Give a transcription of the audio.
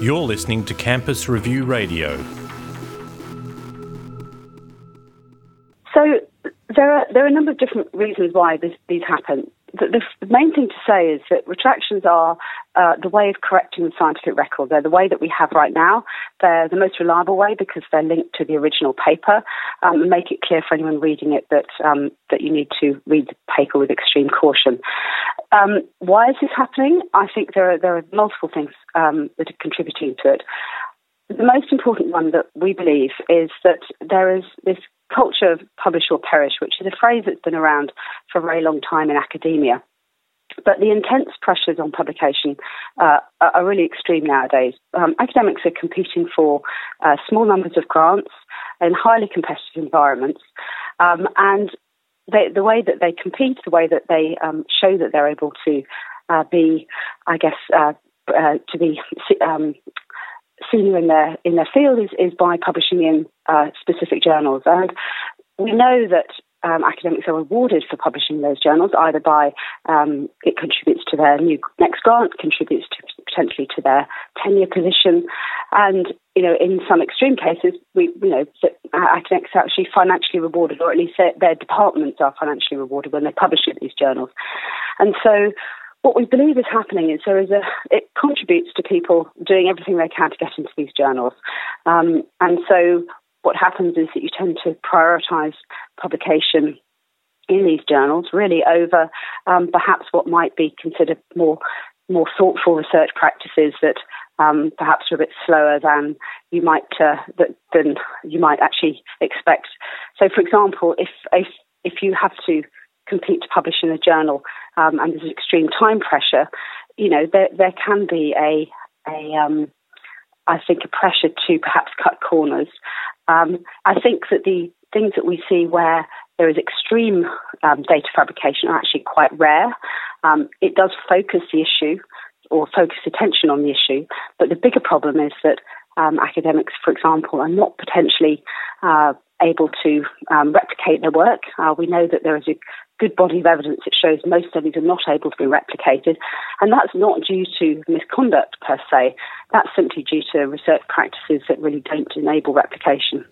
You're listening to Campus Review Radio. So there are there are a number of different reasons why this, these happen the, the, main thing to say is that retractions are uh, the way of correcting the scientific record. They're the way that we have right now. They're the most reliable way because they're linked to the original paper um, and make it clear for anyone reading it that um, that you need to read the paper with extreme caution. Um, why is this happening? I think there are there are multiple things um, that are contributing to it. The most important one that we believe is that there is this culture of publish or perish, which is a phrase that's been around for a very long time in academia. But the intense pressures on publication uh, are really extreme nowadays. Um, academics are competing for uh, small numbers of grants in highly competitive environments. Um, and they, the way that they compete, the way that they um, show that they're able to uh, be, I guess, uh, uh, to be um, senior in their in their field is, is by publishing in uh, specific journals. And we know that um, academics are rewarded for publishing those journals either by um, it contributes to their new next grant, contributes to potentially to their tenure position, and you know in some extreme cases we you know academics are actually financially rewarded, or at least their, their departments are financially rewarded when they publish these journals, and so what we believe is happening is there is a contributes to people doing everything they can to get into these journals, um, and so what happens is that you tend to prioritise publication in these journals really over um, perhaps what might be considered more more thoughtful research practices that um, perhaps are a bit slower than you might uh, that, than you might actually expect. So, for example, if if if you have to compete to publish in a journal um, and there's extreme time pressure, you know, there, there can be a, a um, I think, a pressure to perhaps cut corners. Um, I think that the things that we see where there is extreme um, data fabrication are actually quite rare. Um, it does focus the issue or focus attention on the issue, but the bigger problem is that um, academics, for example, are not potentially uh, able to um, replicate their work. Uh, we know that there is a good body of evidence that shows most studies are not able to be replicated, and that's not due to misconduct per se. That's simply due to research practices that really don't enable replication.